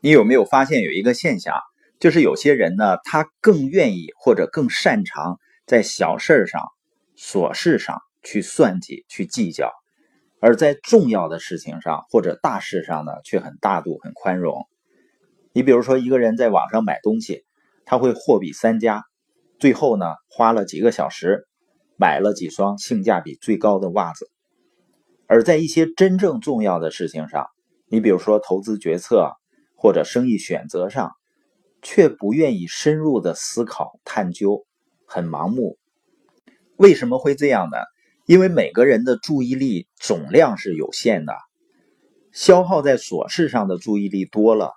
你有没有发现有一个现象，就是有些人呢，他更愿意或者更擅长在小事上、琐事上去算计、去计较，而在重要的事情上或者大事上呢，却很大度、很宽容。你比如说，一个人在网上买东西，他会货比三家，最后呢，花了几个小时买了几双性价比最高的袜子。而在一些真正重要的事情上，你比如说投资决策或者生意选择上，却不愿意深入的思考探究，很盲目。为什么会这样呢？因为每个人的注意力总量是有限的，消耗在琐事上的注意力多了。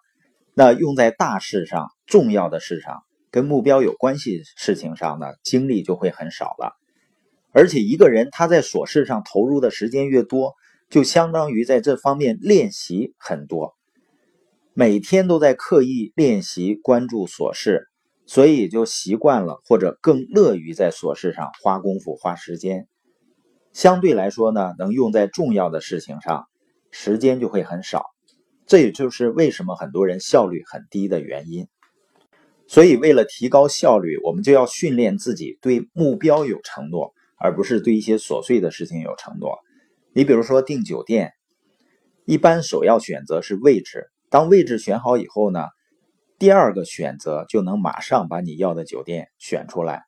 那用在大事上、重要的事上、跟目标有关系事情上呢，精力就会很少了。而且一个人他在琐事上投入的时间越多，就相当于在这方面练习很多，每天都在刻意练习关注琐事，所以就习惯了或者更乐于在琐事上花功夫、花时间。相对来说呢，能用在重要的事情上，时间就会很少。这也就是为什么很多人效率很低的原因。所以，为了提高效率，我们就要训练自己对目标有承诺，而不是对一些琐碎的事情有承诺。你比如说订酒店，一般首要选择是位置。当位置选好以后呢，第二个选择就能马上把你要的酒店选出来。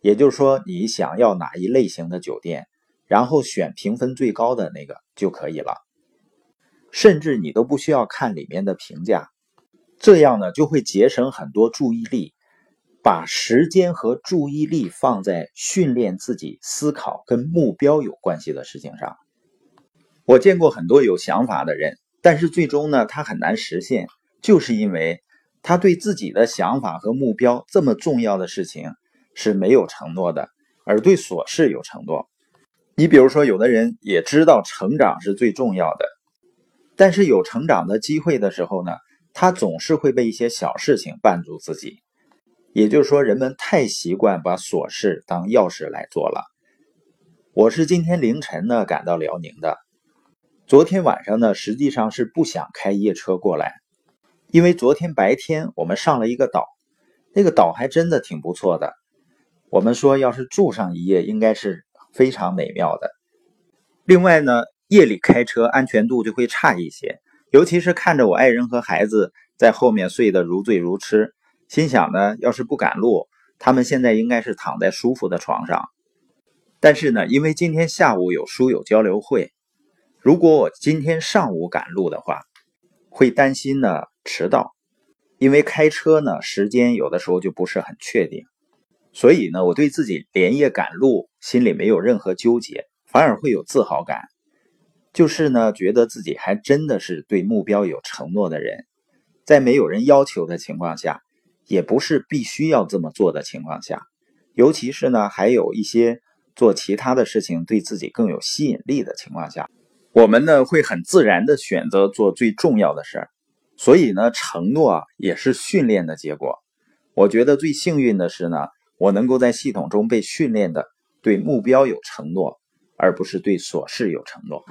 也就是说，你想要哪一类型的酒店，然后选评分最高的那个就可以了。甚至你都不需要看里面的评价，这样呢就会节省很多注意力，把时间和注意力放在训练自己思考跟目标有关系的事情上。我见过很多有想法的人，但是最终呢他很难实现，就是因为他对自己的想法和目标这么重要的事情是没有承诺的，而对琐事有承诺。你比如说，有的人也知道成长是最重要的。但是有成长的机会的时候呢，他总是会被一些小事情绊住自己。也就是说，人们太习惯把琐事当要事来做了。我是今天凌晨呢赶到辽宁的，昨天晚上呢实际上是不想开夜车过来，因为昨天白天我们上了一个岛，那个岛还真的挺不错的。我们说要是住上一夜，应该是非常美妙的。另外呢。夜里开车安全度就会差一些，尤其是看着我爱人和孩子在后面睡得如醉如痴，心想呢，要是不赶路，他们现在应该是躺在舒服的床上。但是呢，因为今天下午有书友交流会，如果我今天上午赶路的话，会担心呢迟到，因为开车呢时间有的时候就不是很确定，所以呢，我对自己连夜赶路心里没有任何纠结，反而会有自豪感。就是呢，觉得自己还真的是对目标有承诺的人，在没有人要求的情况下，也不是必须要这么做的情况下，尤其是呢，还有一些做其他的事情对自己更有吸引力的情况下，我们呢会很自然的选择做最重要的事儿。所以呢，承诺啊也是训练的结果。我觉得最幸运的是呢，我能够在系统中被训练的对目标有承诺，而不是对琐事有承诺。